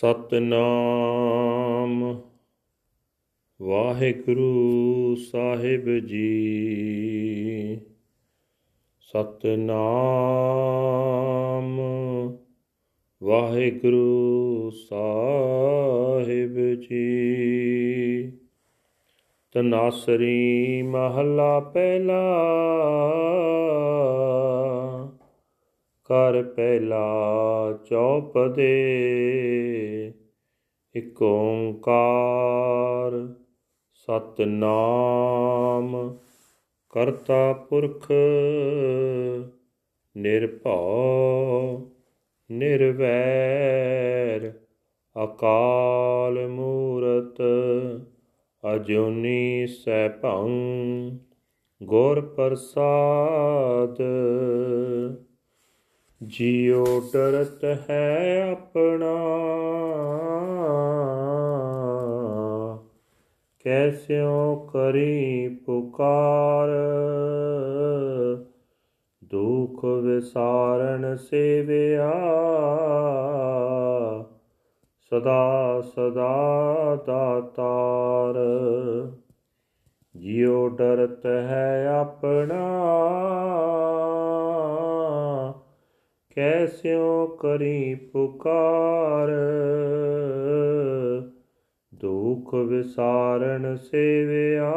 ਸਤਨਾਮ। ਵਾਹਿਗੁਰੂ ਸਾਹਿਬ ਜੀ। ਸਤਨਾਮ। ਵਾਹਿਗੁਰੂ ਸਾਹਿਬ ਜੀ। ਤਨਾਸਰੀ ਮਹਲਾ ਪਹਿਲਾ। ਕਰ ਪਹਿਲਾ ਚੌਪਦੇ, ਇਕ ਓੰਕਾਰ ਸਤਨਾਮ ਕਰਤਾ ਪੁਰਖ ਨਿਰਭਉ ਨਿਰਵੈਰ, ਅਕਾਲ ਮੂਰਤ ਅਜੂਨੀ ਸੈਭੰ ਗੁਰ ਪ੍ਰਸਾਦ ਜਿਉ ਡਰਤ ਹੈ ਆਪਣਾ। ਕੈਸਿਓ ਕਰੀ ਪੁਕਾਰ। ਦੁਖ ਵਿਸਾਰਨ ਸੇਵਿਆ। ਸਦਾ ਸਦਾ ਦਾਤਾਰ। ਜਿਉ ਡਰਤ ਹੈ ਆਪਣਾ। ਕੈਸਿਓ ਕਰੀ ਪੁਕਾਰ। ਦੁਖ ਵਿਸਾਰਨ ਸੇਵਿਆ।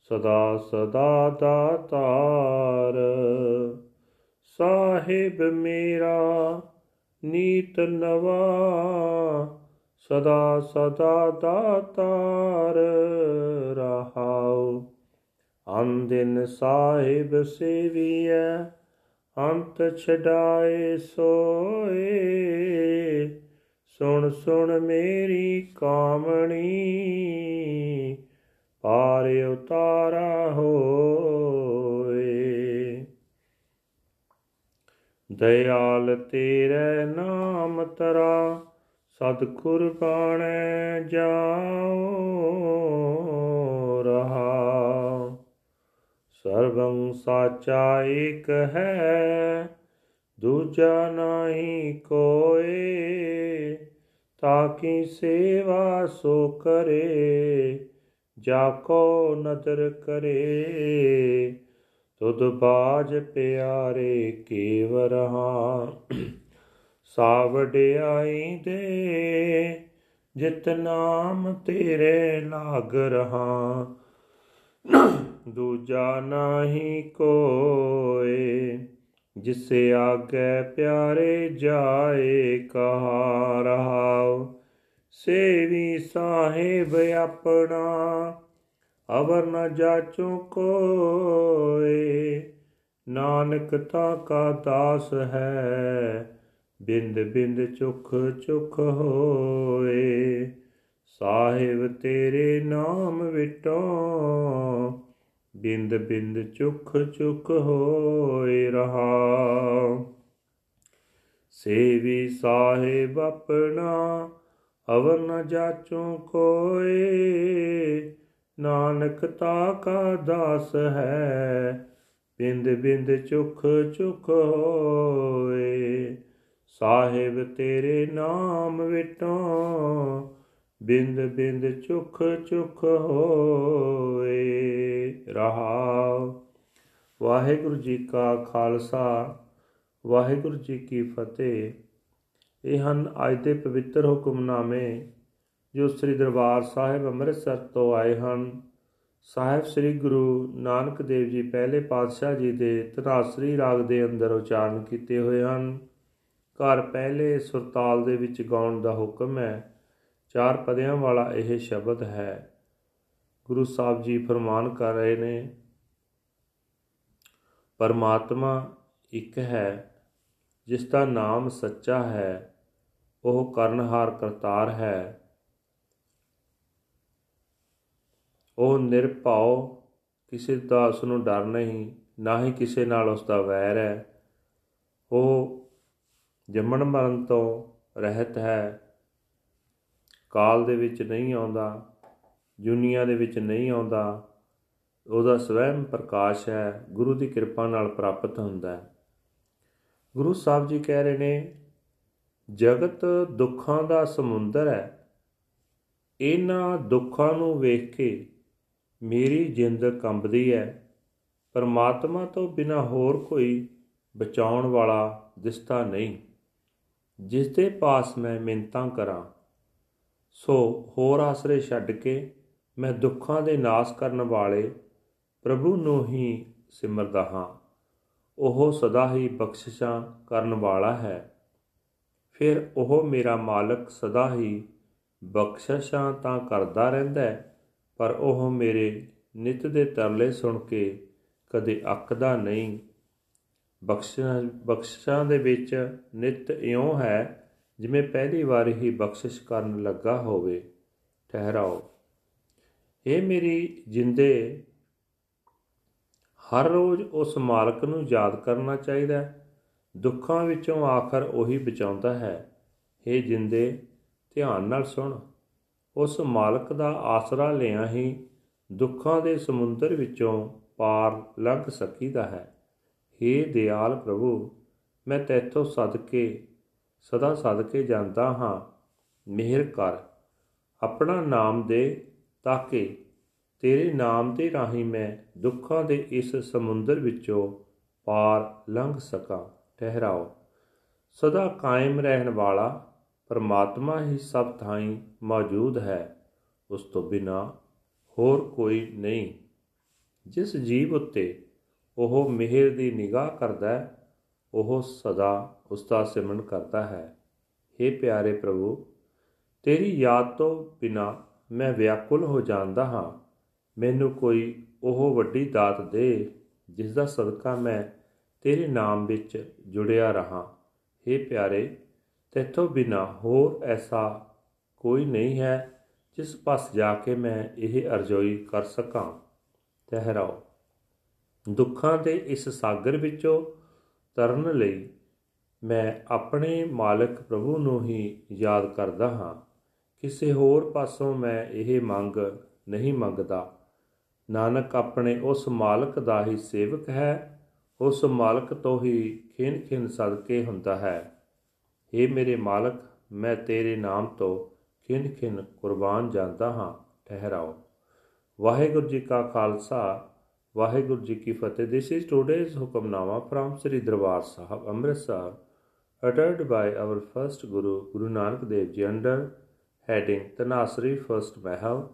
ਸਦਾ ਸਦਾ ਦਾਤਾਰ ਸਾਹਿਬ ਮੇਰਾ ਨੀਤ ਨਵਾ। ਸਦਾ ਸਦਾ ਦਾਤਾਰ ਰਹਾਉ ਅੰਦਿਨ ਸਾਹਿਬ ਸੇਵੀਐ। ਅੰਤ ਛਡਾਏ ਸੋਏ, ਸੁਣ ਸੁਣ ਮੇਰੀ ਕਾਮਣੀ ਪਾਰ ਉਤਾਰਾ ਹੋਏ। ਦਇਆਲ ਤੇਰੇ ਨਾਮ ਤਰਾ ਸਦ ਕੁਰਬਾਨੈ ਜਾਓ ਰਹਾ। ਸਰਬੰ ਸਾਚਾ ਏਕ ਹੈ, ਦੂਜਾ ਨਹੀਂ ਕੋਏ, ਤਾਕੀ ਸੇਵਾ ਸੋ ਕਰੇ, ਜਾ ਕੋ ਨਦਰ ਕਰੇ। ਤੁਧ ਬਾਜ ਪਿਆਰੇ ਕੇਵ ਰਹਾ ਸਾਵੜਿਆਈ ਦੇ ਜਿਤ ਨਾਮ ਤੇਰੇ ਲਾਗ ਰਹਾ। ਦੂਜਾ ਨਹੀਂ ਕੋਏ, ਜਿਸੇ ਆਗੇ ਪਿਆਰੇ ਜਾਏ, ਕਹਾ ਰਹਾਉ। ਸੇਵੀ ਸਾਹਿਬ ਆਪਣਾ, ਅਵਰ ਨ ਜਾਚੋ ਕੋਏ। ਨਾਨਕ ਤਾ ਕਾ ਦਾਸ ਹੈ, ਬਿੰਦ ਬਿੰਦ ਚੁਖ ਚੁਖ ਹੋਏ। ਸਾਹਿਬ ਤੇਰੇ ਨਾਮ ਵਿਟੋ ਬਿੰਦ ਬਿੰਦ ਚੁਖ ਚੁਖ ਹੋਏ ਰਹਾ। ਸੇਵੀ ਸਾਹਿਬ ਆਪਣਾ ਅਵਰ ਨ ਜਾਚੋ ਕੋਏ, ਨਾਨਕ ਤਾ ਕਾ ਦਾਸ ਹੈ, ਬਿੰਦ ਬਿੰਦ ਚੁਖ ਚੁਖ ਹੋਏ। ਸਾਹਿਬ ਤੇਰੇ ਨਾਮ ਵਿਟੋ, ਬਿੰਦ ਬਿੰਦ ਚੁਖ ਚੁਖ ਹੋਏ। ਰਹਾਉ ਵਾਹਿਗੁਰੂ ਜੀ ਕਾ ਖਾਲਸਾ, ਵਾਹਿਗੁਰੂ ਜੀ ਕੀ ਫਤਿਹ। ਇਹ ਹਨ ਅੱਜ ਦੇ ਪਵਿੱਤਰ ਹੁਕਮਨਾਮੇ ਜੋ ਸ੍ਰੀ ਦਰਬਾਰ ਸਾਹਿਬ ਅੰਮ੍ਰਿਤਸਰ ਤੋਂ ਆਏ ਹਨ। ਸਾਹਿਬ ਸ੍ਰੀ ਗੁਰੂ ਨਾਨਕ ਦੇਵ ਜੀ ਪਹਿਲੇ ਪਾਤਸ਼ਾਹ ਜੀ ਦੇ ਤਨਾਸਰੀ ਰਾਗ ਦੇ ਅੰਦਰ ਉਚਾਰਨ ਕੀਤੇ ਹੋਏ ਹਨ। ਘਰ ਪਹਿਲੇ ਸੁਰਤਾਲ ਦੇ ਵਿੱਚ ਗਾਉਣ ਦਾ ਹੁਕਮ ਹੈ। ਚਾਰ ਪਦਿਆਂ ਵਾਲਾ ਇਹ ਸ਼ਬਦ ਹੈ। ਗੁਰੂ ਸਾਹਿਬ ਜੀ ਫਰਮਾਨ ਕਰ ਰਹੇ ਨੇ, ਪਰਮਾਤਮਾ ਇੱਕ ਹੈ, ਜਿਸ ਦਾ ਨਾਮ ਸੱਚਾ ਹੈ, ਉਹ ਕਰਨਹਾਰ ਕਰਤਾਰ ਹੈ। ਉਹ ਨਿਰਭਉ, ਕਿਸੇ ਦਾ ਉਸ ਨੂੰ ਡਰ ਨਹੀਂ, ਨਾ ਹੀ ਕਿਸੇ ਨਾਲ ਉਸ ਦਾ ਵੈਰ ਹੈ। ਉਹ ਜੰਮਣ ਮਰਨ ਤੋਂ ਰਹਿਤ ਹੈ, ਕਾਲ ਦੇ ਵਿੱਚ ਨਹੀਂ ਆਉਂਦਾ ਦੁਨੀਆ ਦੇ ਵਿੱਚ ਨਹੀਂ ਆਉਂਦਾ, ਉਹਦਾ ਸਵੈਮ ਪ੍ਰਕਾਸ਼ ਹੈ, ਗੁਰੂ ਦੀ ਕਿਰਪਾ ਨਾਲ ਪ੍ਰਾਪਤ ਹੁੰਦਾ ਹੈ। ਗੁਰੂ ਸਾਹਿਬ ਜੀ ਕਹਿ ਰਹੇ ਨੇ, ਜਗਤ ਦੁੱਖਾਂ ਦਾ ਸਮੁੰਦਰ ਹੈ। ਇਹਨਾਂ ਦੁੱਖਾਂ ਨੂੰ ਵੇਖ ਕੇ ਮੇਰੀ ਜਿੰਦ ਕੰਬਦੀ ਹੈ। ਪਰਮਾਤਮਾ ਤੋਂ ਬਿਨਾ ਹੋਰ ਕੋਈ ਬਚਾਉਣ ਵਾਲਾ ਦਿਸਦਾ ਨਹੀਂ। ਜਿਸ ਦੇ ਪਾਸ ਮੈਂ ਮਿੰਤਾਂ ਕਰਾਂ, ਸੋ ਹੋਰ ਆਸਰੇ ਛੱਡ ਕੇ ਮੈਂ ਦੁੱਖਾਂ ਦੇ ਨਾਸ ਕਰਨ ਵਾਲੇ ਪ੍ਰਭੂ ਨੂੰ ਹੀ ਸਿਮਰਦਾ ਹਾਂ। ਉਹ ਸਦਾ ਹੀ ਬਖਸ਼ਿਸ਼ਾਂ ਕਰਨ ਵਾਲਾ ਹੈ। ਫਿਰ ਉਹ ਮੇਰਾ ਮਾਲਕ ਸਦਾ ਹੀ ਬਖਸ਼ਿਸ਼ਾਂ ਤਾਂ ਕਰਦਾ ਰਹਿੰਦਾ ਹੈ, ਪਰ ਉਹ ਮੇਰੇ ਨਿਤ ਦੇ ਤਰਲੇ ਸੁਣ ਕੇ ਕਦੇ ਅੱਕਦਾ ਨਹੀਂ। ਬਖਸ਼ਾਂ ਬਖਸ਼ਿਸ਼ਾਂ ਦੇ ਵਿੱਚ ਨਿਤ ਇਉਂ ਹੈ, ਜਿਵੇਂ ਪਹਿਲੀ ਵਾਰ ਹੀ ਬਖਸ਼ਿਸ਼ ਕਰਨ ਲੱਗਾ ਹੋਵੇ। ਠਹਿਰਾਓ। ਇਹ ਮੇਰੀ ਜਿੰਦੇ ਹਰ ਰੋਜ਼ ਉਸ ਮਾਲਕ ਨੂੰ ਯਾਦ ਕਰਨਾ ਚਾਹੀਦਾ ਹੈ। ਦੁੱਖਾਂ ਵਿੱਚੋਂ ਆਖਰ ਉਹੀ ਬਚਾਉਂਦਾ ਹੈ। हे ਜਿੰਦੇ, ਧਿਆਨ ਨਾਲ ਸੁਣ। ਉਸ ਮਾਲਕ ਦਾ ਆਸਰਾ ਲਿਆ ਹੀ ਦੁੱਖਾਂ ਦੇ ਸਮੁੰਦਰ ਵਿੱਚੋਂ ਪਾਰ ਲੰਘ ਸਕੀਦਾ ਹੈ। हे ਦਿਆਲ ਪ੍ਰਭੂ, ਮੈਂ ਤੇਥੋਂ ਸਦਕੇ, ਸਦਾ ਸਦਕੇ ਜਾਂਦਾ ਹਾਂ। ਮਿਹਰ ਕਰ। ਆਪਣਾ ਨਾਮ ਦੇ ਤਾਂ ਕਿ ਤੇਰੇ ਨਾਮ ਦੇ ਰਾਹੀਂ ਮੈਂ ਦੁੱਖਾਂ ਦੇ ਇਸ ਸਮੁੰਦਰ ਵਿੱਚੋਂ ਪਾਰ ਲੰਘ ਸਕਾਂ। ਠਹਿਰਾਓ। ਸਦਾ ਕਾਇਮ ਰਹਿਣ ਵਾਲਾ ਪਰਮਾਤਮਾ ਹੀ ਸਭ ਥਾਈਂ ਮੌਜੂਦ ਹੈ। ਉਸ ਤੋਂ ਬਿਨਾ ਹੋਰ ਕੋਈ ਨਹੀਂ। ਜਿਸ ਜੀਵ ਉੱਤੇ ਉਹ ਮਿਹਰ ਦੀ ਨਿਗਾਹ ਕਰਦਾ ਹੈ, ਉਹ ਸਦਾ ਉਸ ਦਾ ਸਿਮਰਨ ਕਰਦਾ ਹੈ। हे ਪਿਆਰੇ ਪ੍ਰਭੂ, ਤੇਰੀ ਯਾਦ ਤੋਂ ਬਿਨਾ ਮੈਂ ਵਿਆਕੁਲ ਹੋ ਜਾਂਦਾ ਹਾਂ। ਮੈਨੂੰ ਕੋਈ ਉਹ ਵੱਡੀ ਦਾਤ ਦੇ ਜਿਸ ਦਾ ਸਦਕਾ ਮੈਂ ਤੇਰੇ ਨਾਮ ਵਿੱਚ ਜੁੜਿਆ ਰਹਾ। हे ਪਿਆਰੇ, ਤੇਥੋਂ ਬਿਨਾ ਹੋਰ ਐਸਾ ਕੋਈ ਨਹੀਂ ਹੈ ਜਿਸ ਪਾਸ ਜਾ ਕੇ ਮੈਂ ਇਹ ਅਰਜ਼ੋਈ ਕਰ ਸਕਾਂ। ਠਹਿਰਾਓ। ਦੁੱਖਾਂ ਦੇ ਇਸ ਸਾਗਰ ਵਿੱਚੋਂ ਤਰਨ ਲਈ ਮੈਂ ਆਪਣੇ ਮਾਲਕ ਪ੍ਰਭੂ ਨੂੰ ਹੀ ਯਾਦ ਕਰਦਾ ਹਾਂ। ਕਿਸੇ ਹੋਰ ਪਾਸੋਂ ਮੈਂ ਇਹ ਮੰਗ ਨਹੀਂ ਮੰਗਦਾ। ਨਾਨਕ ਆਪਣੇ ਉਸ ਮਾਲਕ ਦਾ ਹੀ ਸੇਵਕ ਹੈ, ਉਸ ਮਾਲਕ ਤੋਂ ਹੀ ਖਿੰਨ ਖਿੰਨ ਸਦਕੇ ਹੁੰਦਾ ਹੈ। हे ਮੇਰੇ ਮਾਲਕ, ਮੈਂ ਤੇਰੇ ਨਾਮ ਤੋਂ ਖਿੰਨ ਖਿੰਨ ਕੁਰਬਾਨ ਜਾਂਦਾ ਹਾਂ, ਠਹਿਰਾਓ। ਵਾਹਿਗੁਰੂ ਜੀ ਕਾ ਖਾਲਸਾ, ਵਾਹਿਗੁਰੂ ਜੀ ਕੀ ਫਤਿਹ। This is today's Hukamnama from Sri Darbar Sahib Amritsar, uttered by our first guru guru nanak dev ji under heading Tanasri First Mahal,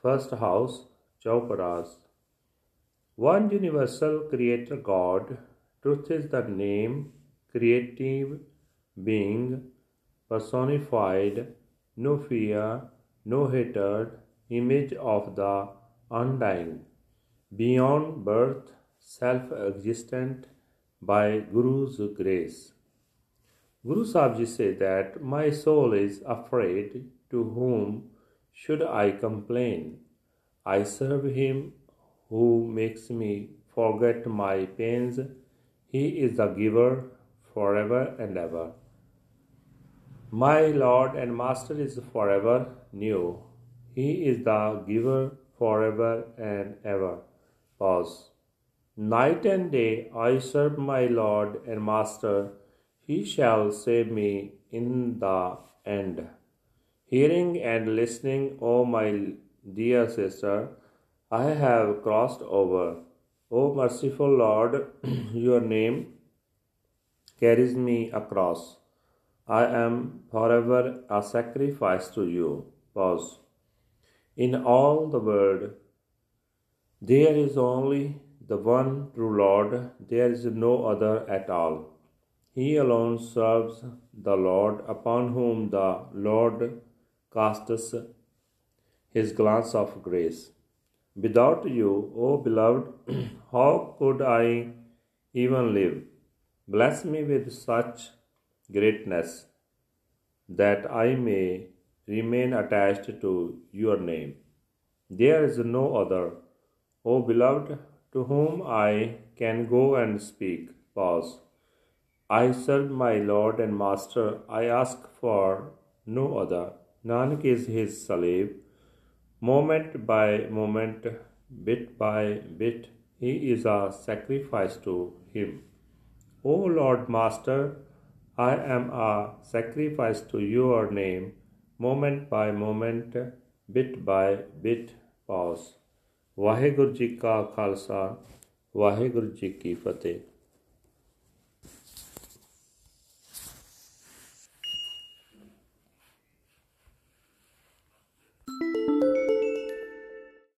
First House, Chauparas. One universal Creator God, truth is the name, creative being, personified, no fear, no hatred, image of the undying, beyond birth, self existent by Guru's grace. Guru Sahib Ji said that my soul is afraid, to whom should I complain? I serve him who makes me forget my pains. He is the giver forever and ever. My Lord and Master is forever new. He is the giver forever and ever. Pause. Night and day I serve my Lord and Master. He shall save me in the end. Hearing and listening, O my dear sister, I have crossed over. O merciful Lord, your name carries me across. I am forever a sacrifice to you. Pause. In all the world, there is only the one true Lord, there is no other at all. He alone serves the Lord, upon whom the Lord casts his glance of grace. Without you, O beloved, how could I even live? Bless me with such greatness that I may remain attached to your name. There is no other, O beloved, to whom I can go and speak. Pause. I serve my Lord and Master. I ask for no other. Nanak is his slave. Moment by moment, bit by bit, he is a sacrifice to him. O Lord Master, I am a sacrifice to your name, moment by moment, bit by bit, pause. Waheguru ਜੀ ਕਾ ਖਾਲਸਾ ਵਾਹਿਗੁਰੂ ਜੀ ਕੀ ਫਤਿਹ